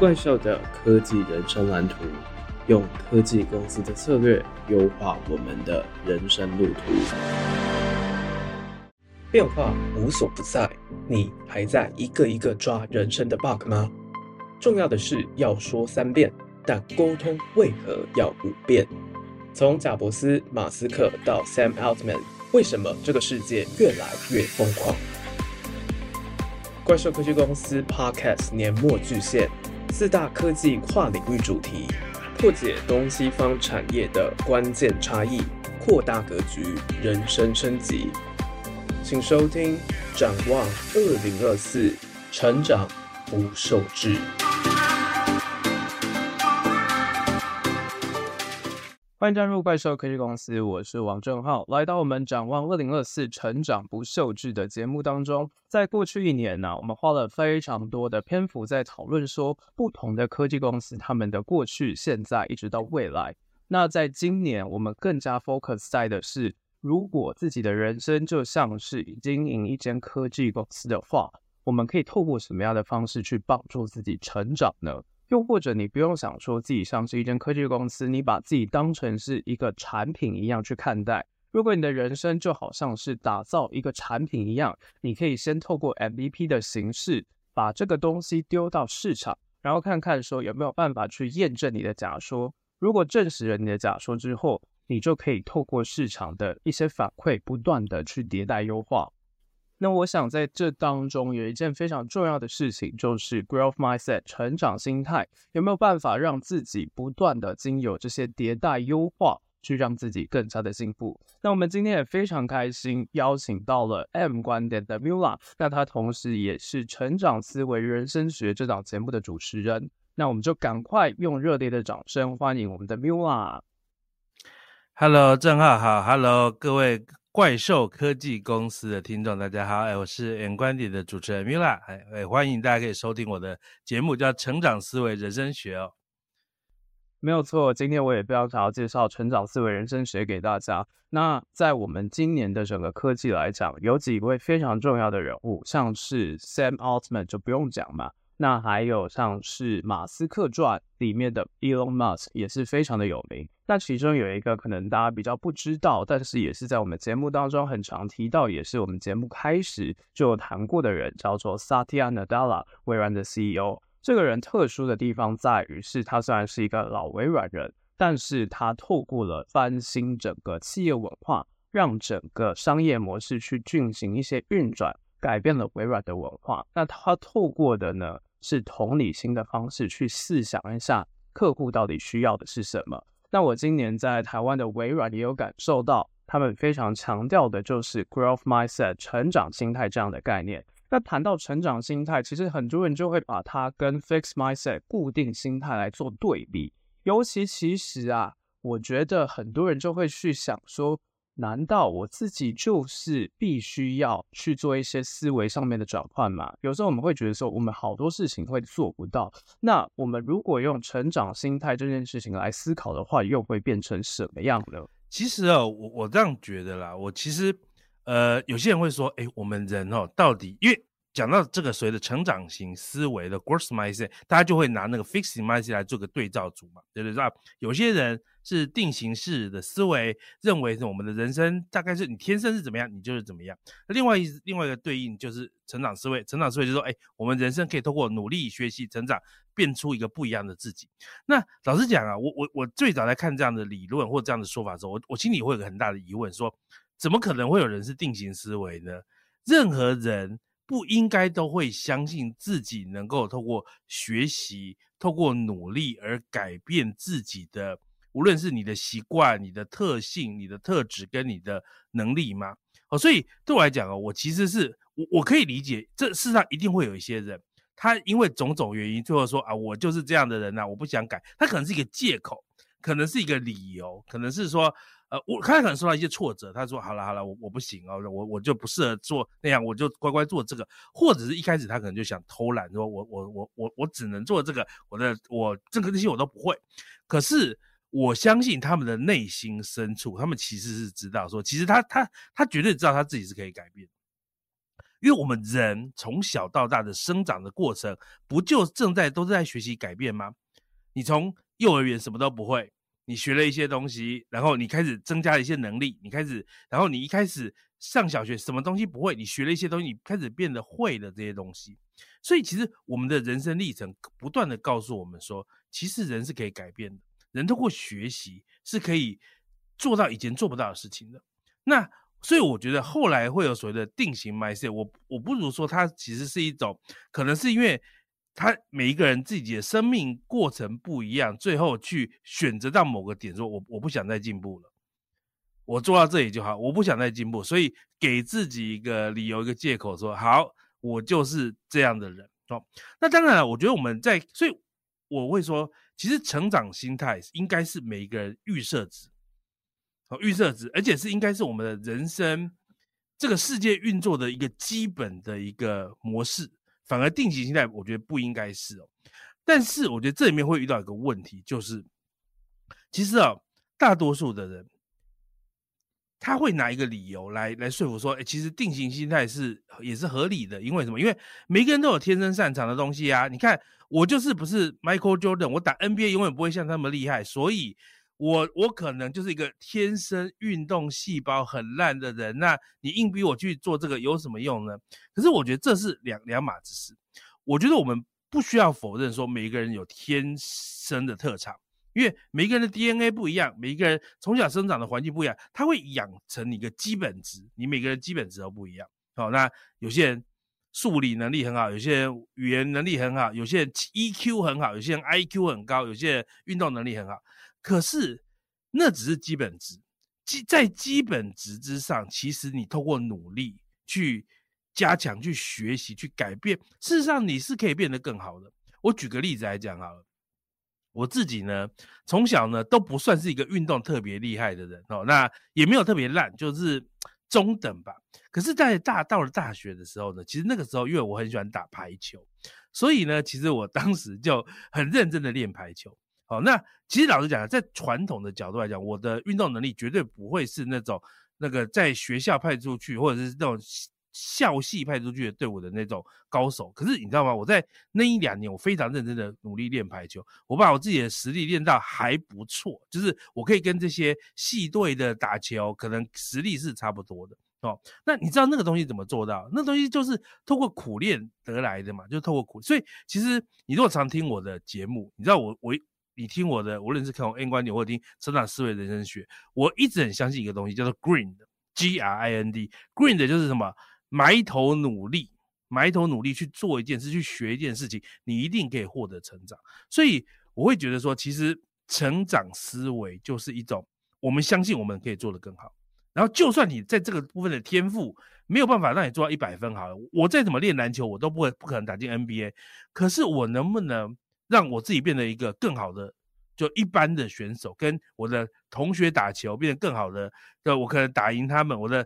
怪兽的科技人生蓝图，用科技公司的策略优化我们的人生路途。变化无所不在，你还在一个一个抓人生的 bug 吗？重要的是要说三遍，但沟通为何要五遍？从贾伯斯、马斯克到 Sam Altman，为什么这个世界越来越疯狂？怪兽科技公司 Podcast 年末巨献。四大科技跨领域主题，破解东西方产业的关键差异，扩大格局，人生升级。请收听《展望二零二四》，成长不受制。欢迎加入怪兽科技公司，我是王正浩，来到我们展望二零二四成长不受制的节目当中。在过去一年呢、我们花了非常多的篇幅在讨论说不同的科技公司他们的过去、现在一直到未来。那在今年，我们更加 focus 在的是，如果自己的人生就像是经营一间科技公司的话，我们可以透过什么样的方式去帮助自己成长呢？又或者你不用想说自己像是一间科技公司，你把自己当成是一个产品一样去看待。如果你的人生就好像是打造一个产品一样，你可以先透过 MVP 的形式把这个东西丢到市场，然后看看说有没有办法去验证你的假说。如果证实了你的假说之后，你就可以透过市场的一些反馈，不断的去迭代优化。那我想在这当中有一件非常重要的事情，就是 growth mindset 成长心态，有没有办法让自己不断的经由这些迭代优化，去让自己更加的进步？那我们今天也非常开心邀请到了 M 观点的 Mula，那他同时也是成长思维人生学这档节目的主持人。那我们就赶快用热烈的掌声欢迎我们的 Miula。Hello，正浩好，Hello，各位。怪兽科技公司的听众，大家好，哎，我是 M 观点的主持人 Mila，哎哎，欢迎大家可以收听我的节目，叫《成长思维人生学》哦。没有错，今天我也非常想要介绍《成长思维人生学》给大家。那在我们今年的整个科技来讲，有几位非常重要的人物，像是 Sam Altman 就不用讲嘛。那还有像是马斯克传里面的 Elon Musk 也是非常的有名。那其中有一个可能大家比较不知道，但是也是在我们节目当中很常提到，也是我们节目开始就有谈过的人，叫做 Satya Nadella，微软的 CEO。这个人特殊的地方在于是，他虽然是一个老微软人，但是他透过了翻新整个企业文化，让整个商业模式去进行一些运转，改变了微软的文化。那他透过的呢？是同理心的方式去试想一下，客户到底需要的是什么。那我今年在台湾的微软也有感受到，他们非常强调的就是 growth mindset 成长心态这样的概念。那谈到成长心态，其实很多人就会把它跟 fixed mindset 固定心态来做对比。尤其其实啊，我觉得很多人就会去想说。难道我自己就是必须要去做一些思维上面的转换吗？有时候我们会觉得说，我们好多事情会做不到。那我们如果用成长心态这件事情来思考的话，又会变成什么样呢？其实啊，我我这样觉得啦。我其实呃，有些人会说，哎，我们人哦，到底因为。讲到这个所谓的成长型思维的 growth mindset，大家就会拿那个 fixed mindset 来做个对照组嘛，对不对？有些人是定型式的思维，认为是我们的人生大概是你天生是怎么样，你就是怎么样。另外一另外一个对应就是成长思维，成长思维就是说，哎，我们人生可以通过努力学习成长，变出一个不一样的自己。那老实讲啊，我我我最早在看这样的理论或这样的说法的时候，我我心里会有个很大的疑问，说怎么可能会有人是定型思维呢？任何人。不应该都会相信自己能够透过学习、透过努力而改变自己的，无论是你的习惯、你的特性、你的特质跟你的能力吗？哦，所以对我来讲哦，我其实是我我可以理解，这世上一定会有一些人，他因为种种原因，最后说啊，我就是这样的人呐，我不想改，他可能是一个借口，可能是一个理由，可能是说。呃，我他可能受到一些挫折，他说好了好了，我我不行哦，我我就不适合做那样，我就乖乖做这个，或者是一开始他可能就想偷懒，说我我我我我只能做这个，我的我这个这些我都不会。可是我相信他们的内心深处，他们其实是知道说，其实他他他绝对知道他自己是可以改变。因为我们人从小到大的生长的过程，不就正在都是在学习改变吗？你从幼儿园什么都不会，你学了一些东西，然后你开始增加了一些能力，你开始，然后你一开始上小学什么东西不会，你学了一些东西，你开始变得会了这些东西。所以其实我们的人生历程不断的告诉我们说，其实人是可以改变的，人通过学习是可以做到以前做不到的事情的。那所以我觉得后来会有所谓的定型 mindset，我我不如说它其实是一种，可能是因为他每一个人自己的生命过程不一样，最后去选择到某个点，说我我不想再进步了，我做到这里就好，我不想再进步，所以给自己一个理由一个借口说好，我就是这样的人哦。那当然了，我觉得我们在，所以我会说，其实成长心态应该是每一个人预设值。哦预设值，而且是应该是我们的人生这个世界运作的一个基本的一个模式，反而定型心态，我觉得不应该是哦。但是我觉得这里面会遇到一个问题，就是其实啊，大多数的人他会拿一个理由来来说服说，哎，其实定型心态是也是合理的，因为什么？因为每个人都有天生擅长的东西啊。你看我就是不是 Michael Jordan，我打 NBA 永远不会像他们厉害，所以。我我可能就是一个天生运动细胞很烂的人，那你硬逼我去做这个有什么用呢？可是我觉得这是两两码子事。我觉得我们不需要否认说每一个人有天生的特长，因为每一个人的 DNA 不一样，每一个人从小生长的环境不一样，他会养成你一个基本值，你每个人基本值都不一样。好，那有些人数理能力很好，有些人语言能力很好，有些人 EQ 很好，有些人 IQ 很高，有些人运动能力很好。可是，那只是基本值，基在基本值之上，其实你透过努力去加强、去学习、去改变，事实上你是可以变得更好的。我举个例子来讲好了，我自己呢，从小呢都不算是一个运动特别厉害的人哦，那也没有特别烂，就是中等吧。可是，在大到了大学的时候呢，其实那个时候因为我很喜欢打排球，所以呢，其实我当时就很认真的练排球。好，那其实老实讲，在传统的角度来讲，我的运动能力绝对不会是那种那个在学校派出去，或者是那种校系派出去的队伍的那种高手。可是你知道吗？我在那一两年，我非常认真的努力练排球，我把我自己的实力练到还不错，就是我可以跟这些系队的打球，可能实力是差不多的。哦，那你知道那个东西怎么做到？那东西就是透过苦练得来的嘛，就是透过苦。所以其实你如果常听我的节目，你知道我我。你听我的，无论是看我 N 观点，或者听成长思维人生学，我一直很相信一个东西，叫做 green 的 G R I N D。green 的就是什么？埋头努力，埋头努力去做一件事，去学一件事情，你一定可以获得成长。所以我会觉得说，其实成长思维就是一种，我们相信我们可以做得更好。然后，就算你在这个部分的天赋没有办法让你做到一百分好了，我再怎么练篮球，我都不会不可能打进 NBA。可是我能不能？让我自己变得一个更好的，就一般的选手，跟我的同学打球变得更好的，对，我可能打赢他们。我的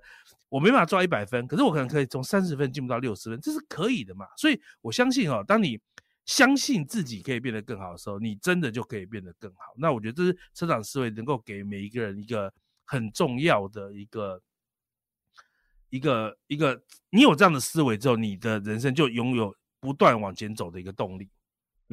我没办法抓一百分，可是我可能可以从三十分进步到六十分，这是可以的嘛？所以我相信哦，当你相信自己可以变得更好的时候，你真的就可以变得更好。那我觉得这是成长思维能够给每一个人一个很重要的一个一个一个，你有这样的思维之后，你的人生就拥有不断往前走的一个动力。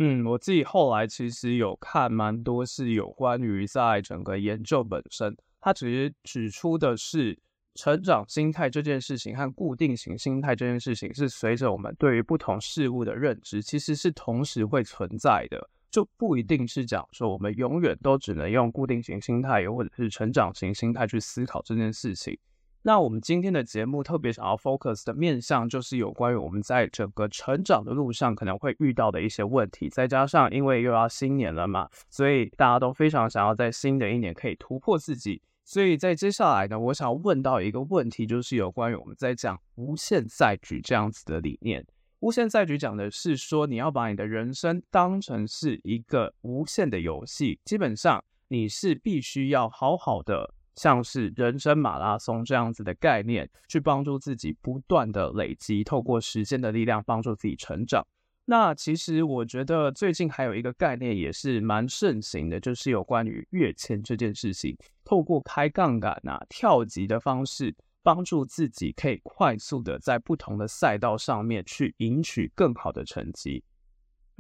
嗯，我自己后来其实有看蛮多是有关于在整个研究本身，它其实指出的是成长心态这件事情和固定型心态这件事情是随着我们对于不同事物的认知，其实是同时会存在的，就不一定是讲说我们永远都只能用固定型心态，又或者是成长型心态去思考这件事情。那我们今天的节目特别想要 focus 的面向，就是有关于我们在整个成长的路上可能会遇到的一些问题，再加上因为又要新年了嘛，所以大家都非常想要在新的一年可以突破自己。所以在接下来呢，我想要问到一个问题，就是有关于我们在讲无限赛局这样子的理念。无限赛局讲的是说，你要把你的人生当成是一个无限的游戏，基本上你是必须要好好的。像是人生马拉松这样子的概念，去帮助自己不断的累积，透过时间的力量帮助自己成长。那其实我觉得最近还有一个概念也是蛮盛行的，就是有关于跃迁这件事情，透过开杠杆啊、跳级的方式，帮助自己可以快速的在不同的赛道上面去赢取更好的成绩。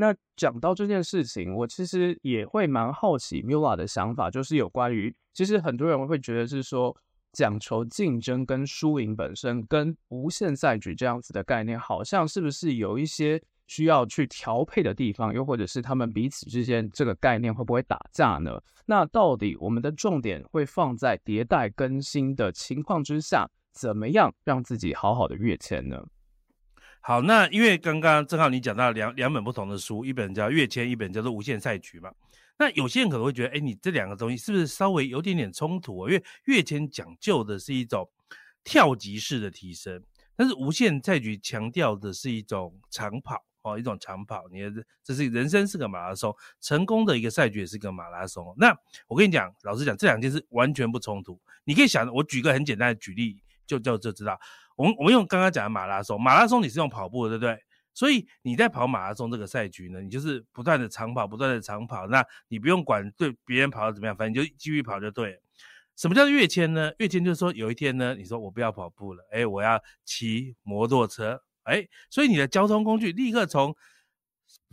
那讲到这件事情，我其实也会蛮好奇 Miula 的想法，就是有关于，其实很多人会觉得是说，讲求竞争跟输赢本身，跟无限赛局这样子的概念，好像是不是有一些需要去调配的地方，又或者是他们彼此之间这个概念会不会打架呢？那到底我们的重点会放在迭代更新的情况之下，怎么样让自己好好的跃迁呢？好，那因为刚刚正好你讲到两两本不同的书，一本叫《跃迁》，一本叫做《无限赛局》嘛。那有些人可能会觉得，哎，你这两个东西是不是稍微有点点冲突啊？因为跃迁讲究的是一种跳级式的提升，但是无限赛局强调的是一种长跑哦，一种长跑。你这是人生是个马拉松，成功的一个赛局也是个马拉松。那我跟你讲，老实讲，这两件事完全不冲突。你可以想，我举个很简单的举例，就就就知道。我们我们用刚刚讲的马拉松，马拉松你是用跑步的，对不对？所以你在跑马拉松这个赛局呢，你就是不断的长跑，不断的长跑，那你不用管对别人跑的怎么样，反正你就继续跑就对。什么叫跃迁呢？跃迁就是说有一天呢，你说我不要跑步了，哎，我要骑摩托车，哎，所以你的交通工具立刻从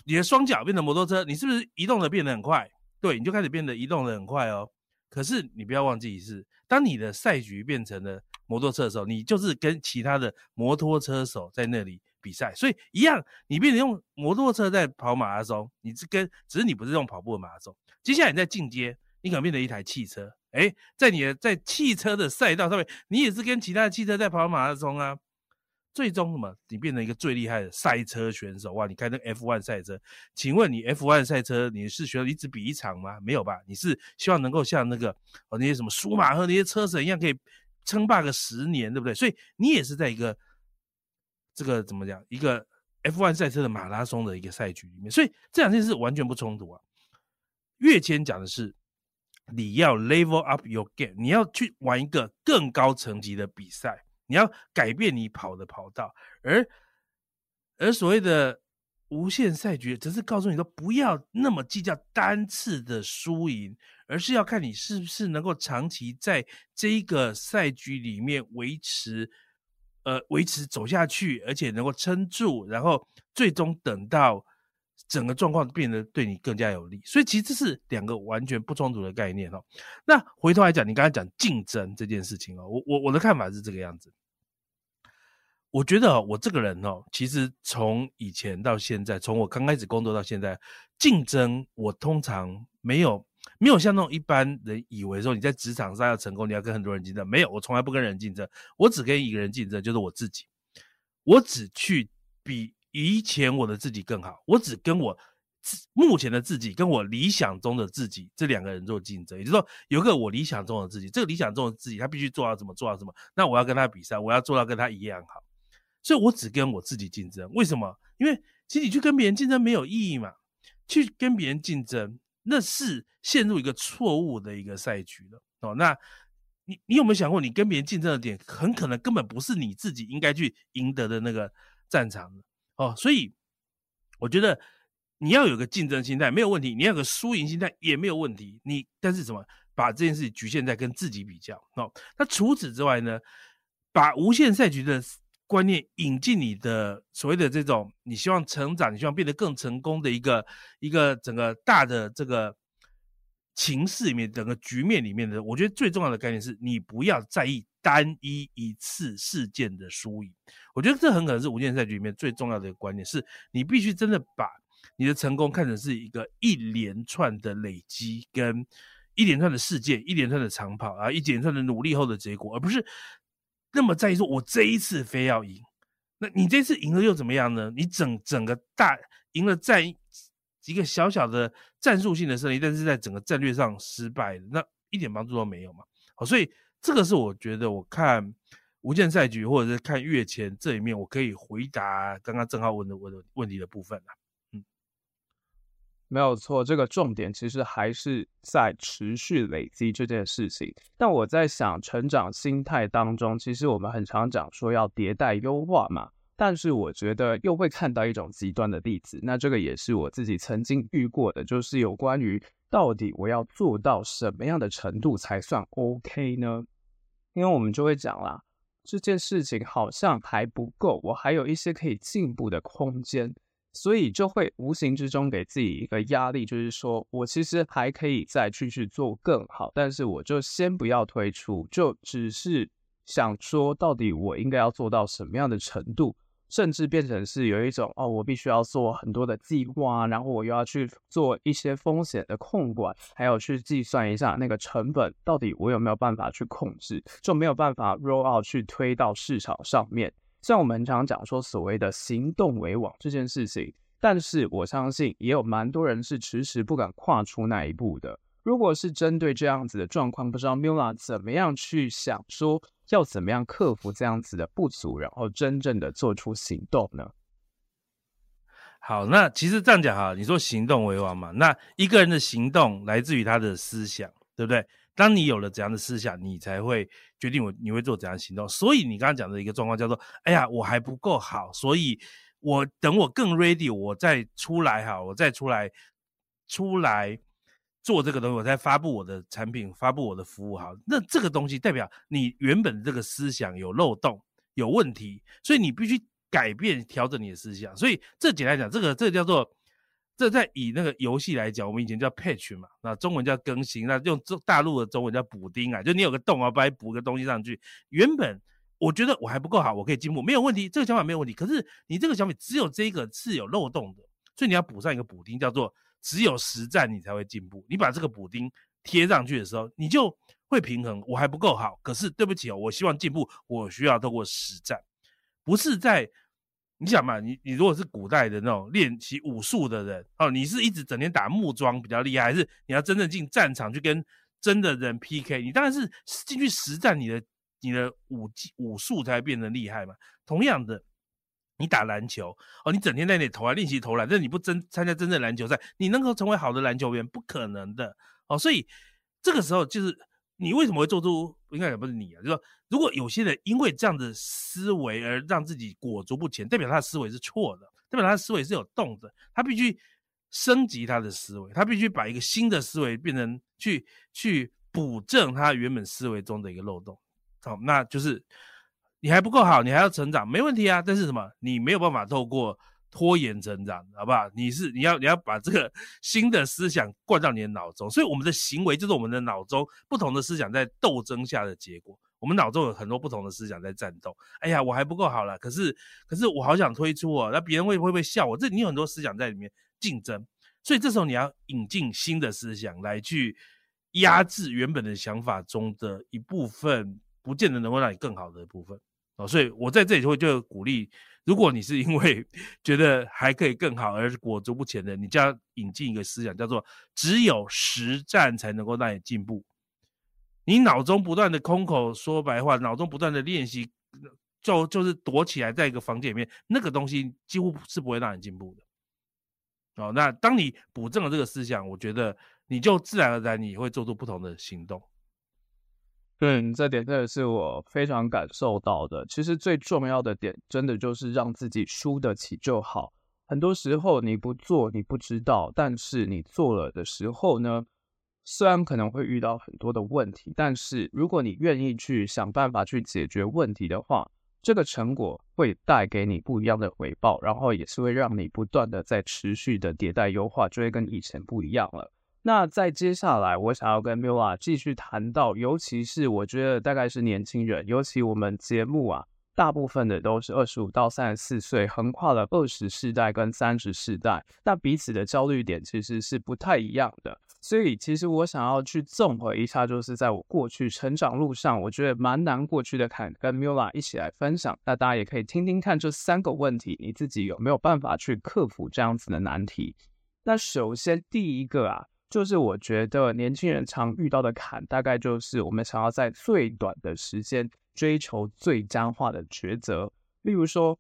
你的双脚变成摩托车，你是不是移动的变得很快？对，你就开始变得移动的很快哦。可是你不要忘记是，当你的赛局变成了摩托车的时候，你就是跟其他的摩托车手在那里比赛，所以一样，你变成用摩托车在跑马拉松，你是跟只是你不是用跑步的马拉松。接下来你再进阶，你可能变成一台汽车，诶，在你的在汽车的赛道上面，你也是跟其他的汽车在跑马拉松啊。最终什么？你变成一个最厉害的赛车选手哇！你开那个 F1 赛车，请问你 F1 赛车你是需要一直比一场吗？没有吧？你是希望能够像那个哦那些什么舒马赫那些车神一样，可以称霸个十年，对不对？所以你也是在一个这个怎么讲？一个 F1 赛车的马拉松的一个赛局里面，所以这两件事完全不冲突啊。跃迁讲的是你要 level up your game，你要去玩一个更高层级的比赛。你要改变你跑的跑道，而而所谓的无限赛局，则是告诉你说，不要那么计较单次的输赢，而是要看你是不是能够长期在这一个赛局里面维持，呃，维持走下去，而且能够撑住，然后最终等到整个状况变得对你更加有利。所以，其实这是两个完全不冲突的概念哦。那回头来讲，你刚才讲竞争这件事情哦，我我我的看法是这个样子。我觉得我这个人哦，其实从以前到现在，从我刚开始工作到现在，竞争我通常没有没有像那种一般人以为说你在职场上要成功，你要跟很多人竞争，没有，我从来不跟人竞争，我只跟一个人竞争，就是我自己，我只去比以前我的自己更好，我只跟我目前的自己跟我理想中的自己这两个人做竞争，也就是说，有个我理想中的自己，这个理想中的自己他必须做到什么，做到什么，那我要跟他比赛，我要做到跟他一样好。所以我只跟我自己竞争，为什么？因为其实你去跟别人竞争没有意义嘛。去跟别人竞争，那是陷入一个错误的一个赛局了哦。那你你有没有想过，你跟别人竞争的点，很可能根本不是你自己应该去赢得的那个战场哦。所以我觉得你要有个竞争心态没有问题，你要有个输赢心态也没有问题。你但是什么？把这件事情局限在跟自己比较哦。那除此之外呢？把无限赛局的观念引进你的所谓的这种，你希望成长，你希望变得更成功的一个一个整个大的这个情势里面，整个局面里面的，我觉得最重要的概念是你不要在意单一一次事件的输赢。我觉得这很可能是无限赛局里面最重要的一个观念，是你必须真的把你的成功看成是一个一连串的累积，跟一连串的事件，一连串的长跑啊，一连串的努力后的结果，而不是。那么在意说，我这一次非要赢，那你这次赢了又怎么样呢？你整整个大赢了战一个小小的战术性的胜利，但是在整个战略上失败，那一点帮助都没有嘛。好，所以这个是我觉得我看无限赛局或者是看跃前这一面，我可以回答刚刚正浩问的问的问题的部分啦。没有错，这个重点其实还是在持续累积这件事情。但我在想，成长心态当中，其实我们很常讲说要迭代优化嘛。但是我觉得又会看到一种极端的例子，那这个也是我自己曾经遇过的，就是有关于到底我要做到什么样的程度才算 OK 呢？因为我们就会讲啦，这件事情好像还不够，我还有一些可以进步的空间，所以就会无形之中给自己一个压力，就是说我其实还可以再继续做更好，但是我就先不要推出，就只是想说，到底我应该要做到什么样的程度。甚至变成是有一种哦，我必须要做很多的计划，然后我又要去做一些风险的控管，还有去计算一下那个成本到底我有没有办法去控制，就没有办法 roll out 去推到市场上面。像我们常讲说所谓的行动为王这件事情，但是我相信也有蛮多人是迟迟不敢跨出那一步的。如果是针对这样子的状况，不知道 Miula 怎么样去想说？要怎么样克服这样子的不足，然后真正的做出行动呢？好，那其实这样讲哈，你说行动为王嘛，那一个人的行动来自于他的思想，对不对？当你有了怎样的思想，你才会决定我你会做怎样的行动。所以你刚刚讲的一个状况叫做，哎呀，我还不够好，所以我等我更 ready，我再出来哈，我再出来出来。做这个东西，我再发布我的产品，发布我的服务，好，那这个东西代表你原本这个思想有漏洞、有问题，所以你必须改变、调整你的思想。所以这简单讲，这个这个叫做，这在以那个游戏来讲，我们以前叫 patch 嘛，那中文叫更新，那用中大陆的中文叫补丁啊，就你有个洞啊，把你补个东西上去。原本我觉得我还不够好，我可以进步，没有问题，这个想法没有问题。可是你这个想法只有这一个是有漏洞的，所以你要补上一个补丁，叫做。只有实战你才会进步。你把这个补丁贴上去的时候，你就会平衡。我还不够好，可是对不起哦，我希望进步，我需要透过实战，不是在你想嘛？你你如果是古代的那种练习武术的人哦，你是一直整天打木桩比较厉害，还是你要真正进战场去跟真的人 PK？你当然是进去实战，你的你的武技武术才会变得厉害嘛。同样的。你打篮球哦，你整天在那里投篮练习投篮，但你不真参加真正篮球赛，你能够成为好的篮球员，不可能的哦。所以这个时候就是你为什么会做出，应该也不是你啊，就说如果有些人因为这样的思维而让自己裹足不前，代表他的思维是错的，代表他的思维是有洞的，他必须升级他的思维，他必须把一个新的思维变成去去补正他原本思维中的一个漏洞。好，那就是。你还不够好，你还要成长，没问题啊。但是什么？你没有办法透过拖延成长，好不好？你是你要你要把这个 新的思想灌到你的脑中，所以我们的行为就是我们的脑中不同的思想在斗争下的结果。我们脑中有很多不同的思想在战斗。哎呀，我还不够好了，可是可是我好想推出哦，那别人会不会笑我？这你有很多思想在里面竞争，所以这时候你要引进新的思想来去压制原本的想法中的一部分，不见得能够让你更好的部分。哦，所以我在这里就会就鼓励，如果你是因为 觉得还可以更好而裹足不前的，你就要引进一个思想，叫做只有实战才能够让你进步。你脑中不断的空口说白话，脑中不断的练习，就就是躲起来在一个房间里面，那个东西几乎是不会让你进步的。哦，那当你补正了这个思想，我觉得你就自然而然你会做出不同的行动。嗯，这点真的是我非常感受到的。其实最重要的点，真的就是让自己输得起就好。很多时候你不做，你不知道；但是你做了的时候呢，虽然可能会遇到很多的问题，但是如果你愿意去想办法去解决问题的话，这个成果会带给你不一样的回报，然后也是会让你不断的在持续的迭代优化，就会跟以前不一样了。那在接下来，我想要跟 Mila 继续谈到，尤其是我觉得大概是年轻人，尤其我们节目啊，大部分的都是二十五到三十四岁，横跨了二十世代跟三十世代，那彼此的焦虑点其实是不太一样的。所以，其实我想要去综合一下，就是在我过去成长路上，我觉得蛮难过去的坎，跟 Mila 一起来分享。那大家也可以听听看这三个问题，你自己有没有办法去克服这样子的难题？那首先第一个啊。就是我觉得年轻人常遇到的坎，大概就是我们想要在最短的时间追求最佳化的抉择。例如说，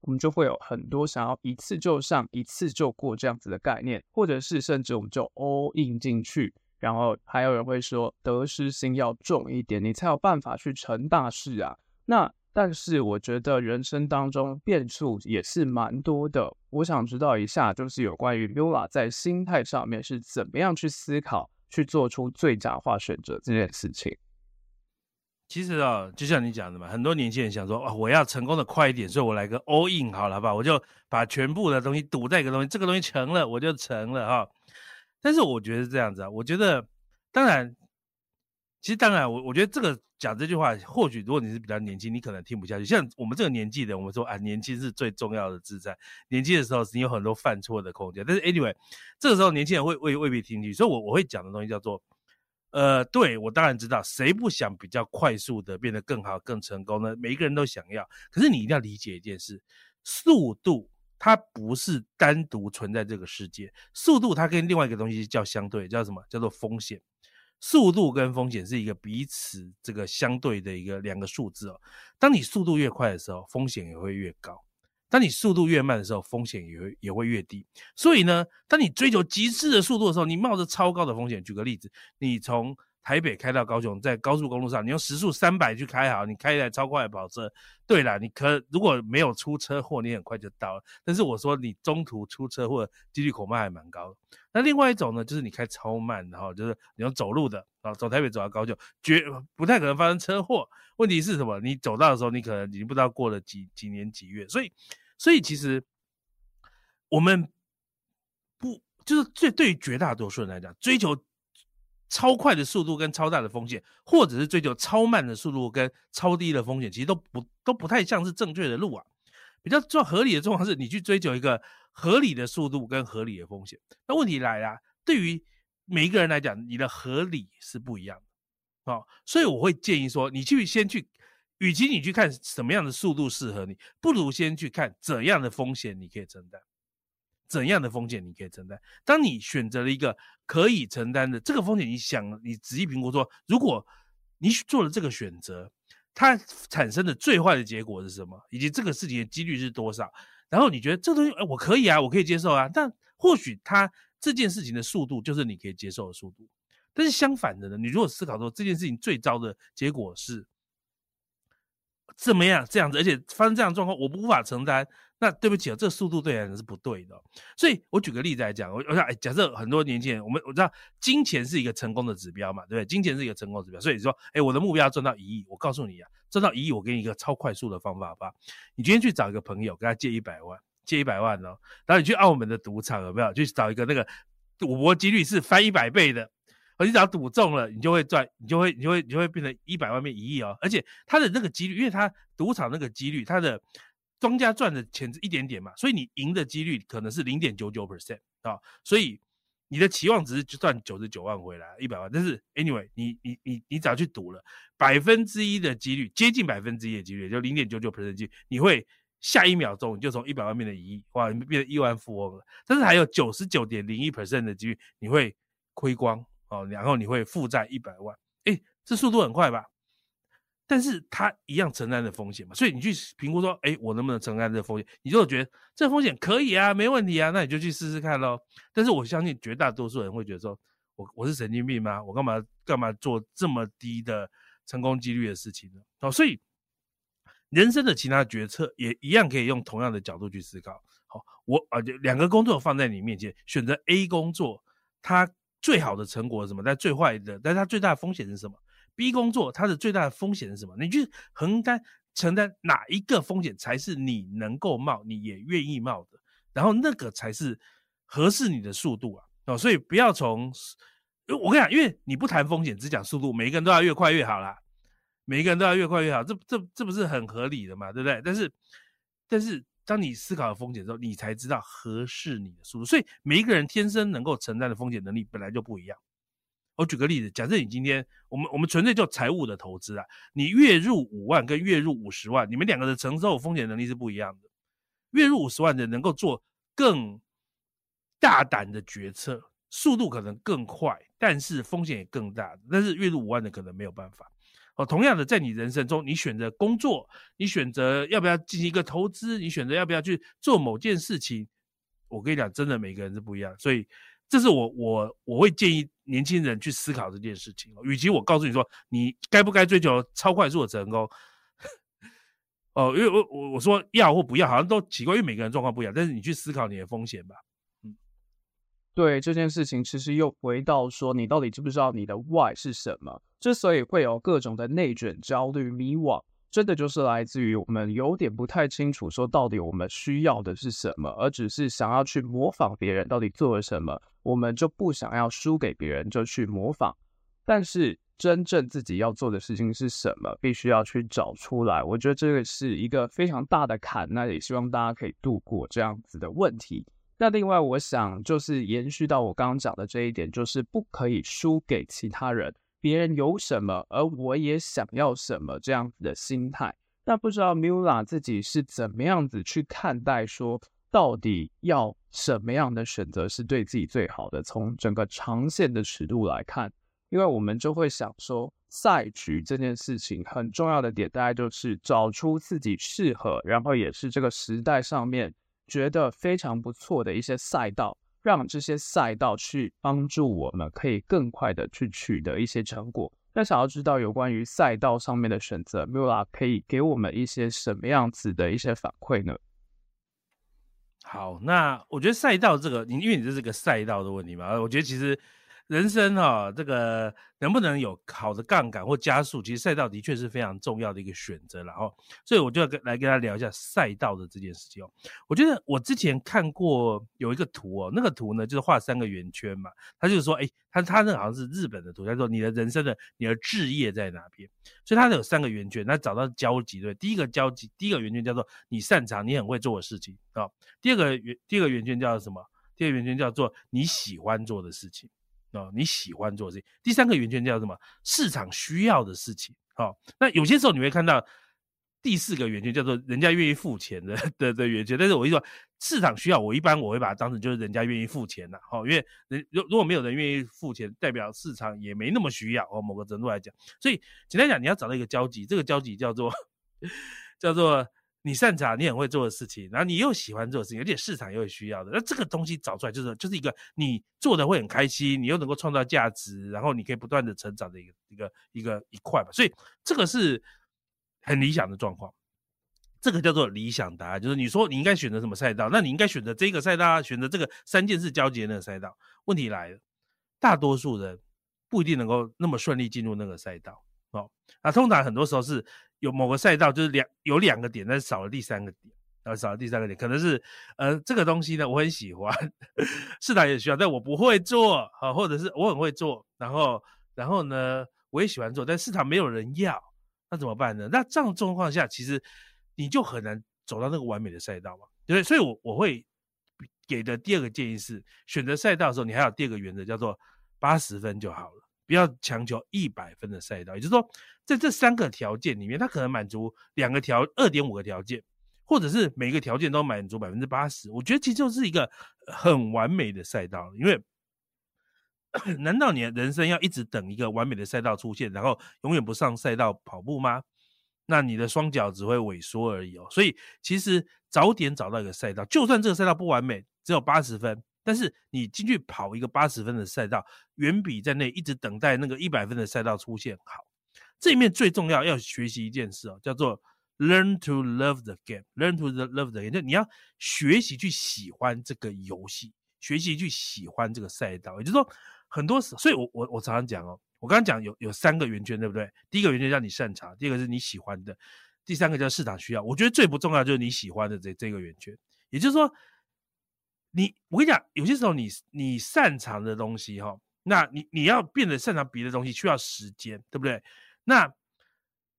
我们就会有很多想要一次就上、一次就过这样子的概念，或者是甚至我们就 all in 进去。然后还有人会说，得失心要重一点，你才有办法去成大事啊。那但是我觉得人生当中变数也是蛮多的。我想知道一下，就是有关于 Mula 在心态上面是怎么样去思考，去做出最佳化选择这件事情。其实啊，就像你讲的嘛，很多年轻人想说，啊，我要成功的快一点，所以我来个 all in 好了，吧，我就把全部的东西赌在一个东西，这个东西成了，我就成了哈。但是我觉得是这样子啊，我觉得，当然，其实当然，我我觉得这个讲这句话，或许如果你是比较年轻，你可能听不下去。像我们这个年纪的，我们说啊，年轻是最重要的自在，年轻的时候是你有很多犯错的空间。但是 anyway，这个时候年轻人会未未必听进去，所以我我会讲的东西叫做。呃，对，我当然知道，谁不想比较快速的变得更好、更成功呢？每一个人都想要。可是你一定要理解一件事，速度它不是单独存在这个世界，速度它跟另外一个东西叫相对，叫什么？叫做风险。速度跟风险是一个彼此这个相对的一个两个数字哦。当你速度越快的时候，风险也会越高。当你速度越慢的时候，风险也会也会越低。所以呢，当你追求极致的速度的时候，你冒着超高的风险。举个例子，你从台北开到高雄，在高速公路上，你用时速三百去开好，你开一台超快的跑车，对了，你可如果没有出车祸，你很快就到了。但是我说你中途出车祸几率恐怕还蛮高的。那另外一种呢，就是你开超慢，然后就是你用走路的啊，走台北走到高雄，绝不太可能发生车祸。问题是什么？你走到的时候，你可能已经不知道过了几几年几月，所以。所以其实我们不就是最对于绝大多数人来讲，追求超快的速度跟超大的风险，或者是追求超慢的速度跟超低的风险，其实都不都不太像是正确的路啊。比较做合理的状况是，你去追求一个合理的速度跟合理的风险。那问题来了，对于每一个人来讲，你的合理是不一样的。好，所以我会建议说，你去先去。与其你去看什么样的速度适合你，不如先去看怎样的风险你可以承担，怎样的风险你可以承担。当你选择了一个可以承担的这个风险，你想，你仔细评估说，如果你做了这个选择，它产生的最坏的结果是什么，以及这个事情的几率是多少？然后你觉得这东西，哎，我可以啊，我可以接受啊。但或许它这件事情的速度就是你可以接受的速度。但是相反的呢，你如果思考说这件事情最糟的结果是。怎么样？这样子，而且发生这样的状况，我无法承担。那对不起啊，这个速度对人是不对的。所以我举个例子来讲，我我想，哎，假设很多年轻人，我们我知道金钱是一个成功的指标嘛，对不对？金钱是一个成功指标。所以说，哎，我的目标要赚到一亿，我告诉你啊，赚到一亿，我给你一个超快速的方法，吧？你今天去找一个朋友，跟他借一百万，借一百万哦，然后你去澳门的赌场，有没有？去找一个那个赌博几率是翻一百倍的。你只要赌中了，你就会赚，你就会，你就会，你就会变成一百万变一亿哦。而且它的那个几率，因为它赌场那个几率，它的庄家赚的钱是一点点嘛，所以你赢的几率可能是零点九九 percent 啊。所以你的期望值是就赚九十九万回来一百万，但是 anyway，你你你你只要去赌了百分之一的几率，接近百分之一的几率，就零点九九 percent 几率，你会下一秒钟你就从一百万变成一亿，哇，你变成亿万富翁了。但是还有九十九点零一 percent 的几率，你会亏光。哦，然后你会负债一百万，哎，这速度很快吧？但是他一样承担的风险嘛，所以你去评估说，哎，我能不能承担这风险？你如果觉得这风险可以啊，没问题啊，那你就去试试看喽。但是我相信绝大多数人会觉得说，我我是神经病吗？我干嘛干嘛做这么低的成功几率的事情呢？哦，所以人生的其他决策也一样可以用同样的角度去思考。好，我啊，两个工作放在你面前，选择 A 工作，它。最好的成果是什么？但最坏的，但它最大的风险是什么？B 工作它的最大的风险是什么？你去承担承担哪一个风险才是你能够冒，你也愿意冒的，然后那个才是合适你的速度啊！哦，所以不要从，我跟你讲，因为你不谈风险，只讲速度，每一个人都要越快越好啦，每一个人都要越快越好，这这这不是很合理的嘛？对不对？但是，但是。当你思考了风险之后，你才知道合适你的速度。所以每一个人天生能够承担的风险能力本来就不一样。我举个例子，假设你今天我们我们纯粹就财务的投资啊，你月入五万跟月入五十万，你们两个的承受风险能力是不一样的。月入五十万的能够做更大胆的决策，速度可能更快，但是风险也更大。但是月入五万的可能没有办法。同样的，在你人生中，你选择工作，你选择要不要进行一个投资，你选择要不要去做某件事情，我跟你讲，真的每个人是不一样，所以这是我我我会建议年轻人去思考这件事情。与其我告诉你说你该不该追求超快速的成功，哦，因为我我我说要或不要，好像都奇怪，因为每个人状况不一样。但是你去思考你的风险吧。对这件事情，其实又回到说，你到底知不知道你的 why 是什么？之所以会有各种的内卷、焦虑、迷惘，真的就是来自于我们有点不太清楚，说到底我们需要的是什么，而只是想要去模仿别人到底做了什么，我们就不想要输给别人，就去模仿。但是真正自己要做的事情是什么，必须要去找出来。我觉得这个是一个非常大的坎，那也希望大家可以度过这样子的问题。那另外，我想就是延续到我刚刚讲的这一点，就是不可以输给其他人。别人有什么，而我也想要什么这样子的心态。那不知道 Miula 自己是怎么样子去看待，说到底要什么样的选择是对自己最好的？从整个长线的尺度来看。因为我们就会想说，赛局这件事情很重要的点，大概就是找出自己适合，然后也是这个时代上面觉得非常不错的一些赛道，让这些赛道去帮助我们可以更快的去取得一些成果。那想要知道有关于赛道上面的选择，Miula 可以给我们一些什么样子的一些反馈呢？好，那我觉得赛道这个，你因为你这是个赛道的问题嘛，我觉得其实。人生哈、这个能不能有好的杠杆或加速，其实赛道的确是非常重要的一个选择。然后，所以我就要跟来跟他聊一下赛道的这件事情哦。我觉得我之前看过有一个图哦，那个图呢就是画三个圆圈嘛，他就是说，哎，他他那好像是日本的图，他说你的人生的你的志业在哪边？所以他有三个圆圈，他找到交集对，第一个交集，第一个圆圈叫做你擅长、你很会做的事情啊、哦。第二个圆，第二个圆圈叫做什么？第二个圆圈叫做你喜欢做的事情。哦，你喜欢做这些。第三个圆圈叫什么？市场需要的事情。好、哦，那有些时候你会看到第四个圆圈叫做人家愿意付钱的的的圆圈。但是我一说市场需要，我一般我会把它当成就是人家愿意付钱了。好、哦，因为人如如果没有人愿意付钱，代表市场也没那么需要。哦，某个程度来讲，所以简单讲，你要找到一个交集，这个交集叫做 叫做。你擅长，你很会做的事情，然后你又喜欢做的事情，而且市场又有需要的，那这个东西找出来就是就是一个你做的会很开心，你又能够创造价值，然后你可以不断的成长的一个一个一个一块吧。所以这个是很理想的状况，这个叫做理想答案，就是你说你应该选择什么赛道，那你应该选择这个赛道，选择这个三件事交接那个赛道。问题来了，大多数人不一定能够那么顺利进入那个赛道哦。那通常很多时候是。有某个赛道就是两有两个点，但是少了第三个点，然后少了第三个点，可能是呃这个东西呢我很喜欢，市场也需要，但我不会做啊，或者是我很会做，然后然后呢我也喜欢做，但市场没有人要，那怎么办呢？那这样状况下，其实你就很难走到那个完美的赛道嘛，对不对？所以我我会给的第二个建议是，选择赛道的时候，你还有第二个原则叫做八十分就好了。不要强求一百分的赛道，也就是说，在这三个条件里面，它可能满足两个条二点五个条件，或者是每个条件都满足百分之八十。我觉得其实就是一个很完美的赛道。因为 难道你的人生要一直等一个完美的赛道出现，然后永远不上赛道跑步吗？那你的双脚只会萎缩而已哦。所以其实早点找到一个赛道，就算这个赛道不完美，只有八十分。但是你进去跑一个八十分的赛道，远比在那一直等待那个一百分的赛道出现好。这里面最重要要学习一件事哦，叫做 learn to love the game，learn to love the game，就你要学习去喜欢这个游戏，学习去喜欢这个赛道。也就是说，很多，所以我我我常常讲哦，我刚刚讲有有三个圆圈，对不对？第一个圆圈叫你擅长，第二个是你喜欢的，第三个叫市场需要。我觉得最不重要就是你喜欢的这这个圆圈，也就是说。你，我跟你讲，有些时候你你擅长的东西哈，那你你要变得擅长别的东西，需要时间，对不对？那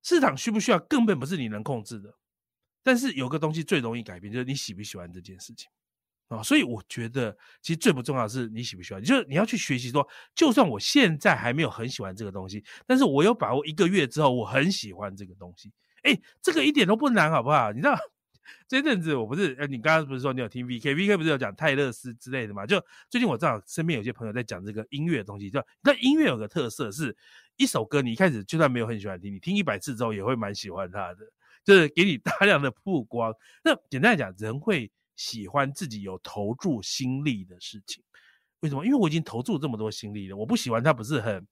市场需不需要，根本不是你能控制的。但是有个东西最容易改变，就是你喜不喜欢这件事情啊。所以我觉得，其实最不重要的是你喜不喜欢，就是你要去学习说，就算我现在还没有很喜欢这个东西，但是我有把握一个月之后，我很喜欢这个东西。哎，这个一点都不难，好不好？你知道？这阵子我不是，呃，你刚刚不是说你有听 VK，VK 不是有讲泰勒斯之类的嘛？就最近我正好身边有些朋友在讲这个音乐的东西，就那音乐有个特色是，一首歌你一开始就算没有很喜欢听，你听一百次之后也会蛮喜欢它的，就是给你大量的曝光。那简单来讲，人会喜欢自己有投注心力的事情，为什么？因为我已经投注这么多心力了，我不喜欢它不是很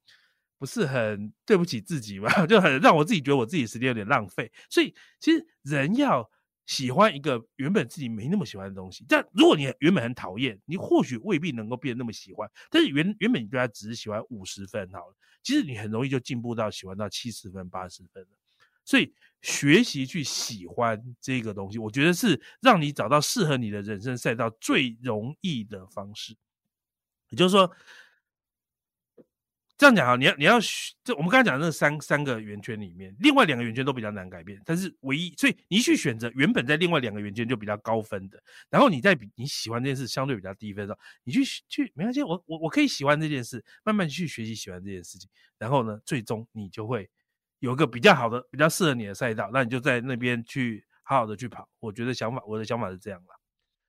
不是很对不起自己嘛？就很让我自己觉得我自己时间有点浪费。所以其实人要。喜欢一个原本自己没那么喜欢的东西。但如果你原本很讨厌，你或许未必能够变得那么喜欢。但是原原本你对他只是喜欢五十分好了，其实你很容易就进步到喜欢到七十分、八十分了。所以学习去喜欢这个东西，我觉得是让你找到适合你的人生赛道最容易的方式。也就是说。这样讲啊，你要你要这我们刚才讲的那三三个圆圈里面，另外两个圆圈都比较难改变，但是唯一，所以你去选择原本在另外两个圆圈就比较高分的，然后你在比你喜欢这件事相对比较低分的时候，你去去没关系，我我我可以喜欢这件事，慢慢去学习喜欢这件事情，然后呢，最终你就会有一个比较好的、比较适合你的赛道，那你就在那边去好好的去跑。我觉得想法，我的想法是这样啦。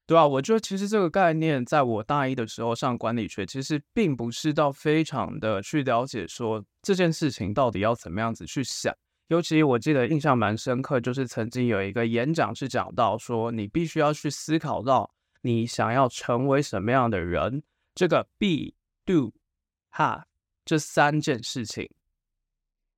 对啊，我觉得其实这个概念，在我大一的时候上管理学，其实并不是到非常的去了解说这件事情到底要怎么样子去想。尤其我记得印象蛮深刻，就是曾经有一个演讲是讲到说，你必须要去思考到你想要成为什么样的人，这个 be、do、have 这三件事情，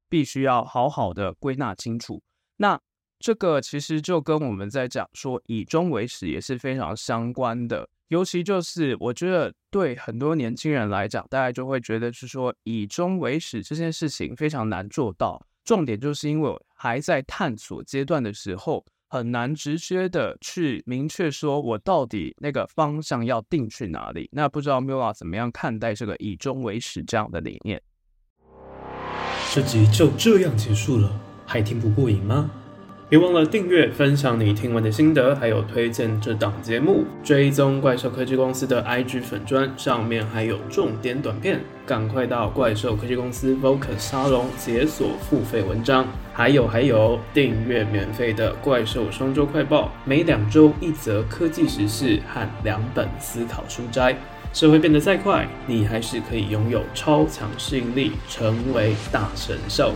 必须要好好的归纳清楚。那这个其实就跟我们在讲说以终为始也是非常相关的，尤其就是我觉得对很多年轻人来讲，大家就会觉得是说以终为始这件事情非常难做到。重点就是因为还在探索阶段的时候，很难直接的去明确说我到底那个方向要定去哪里。那不知道 Mila 怎么样看待这个以终为始这样的理念？这集就这样结束了，还听不过瘾吗？别忘了订阅、分享你听完的心得，还有推荐这档节目，追踪怪兽科技公司的 IG 粉砖，上面还有重点短片，赶快到怪兽科技公司 Vocus 沙龙解锁付费文章。还有还有，订阅免费的怪兽双周快报，每两周一则科技时事和两本思考书斋。社会变得再快，你还是可以拥有超强适应力，成为大神兽。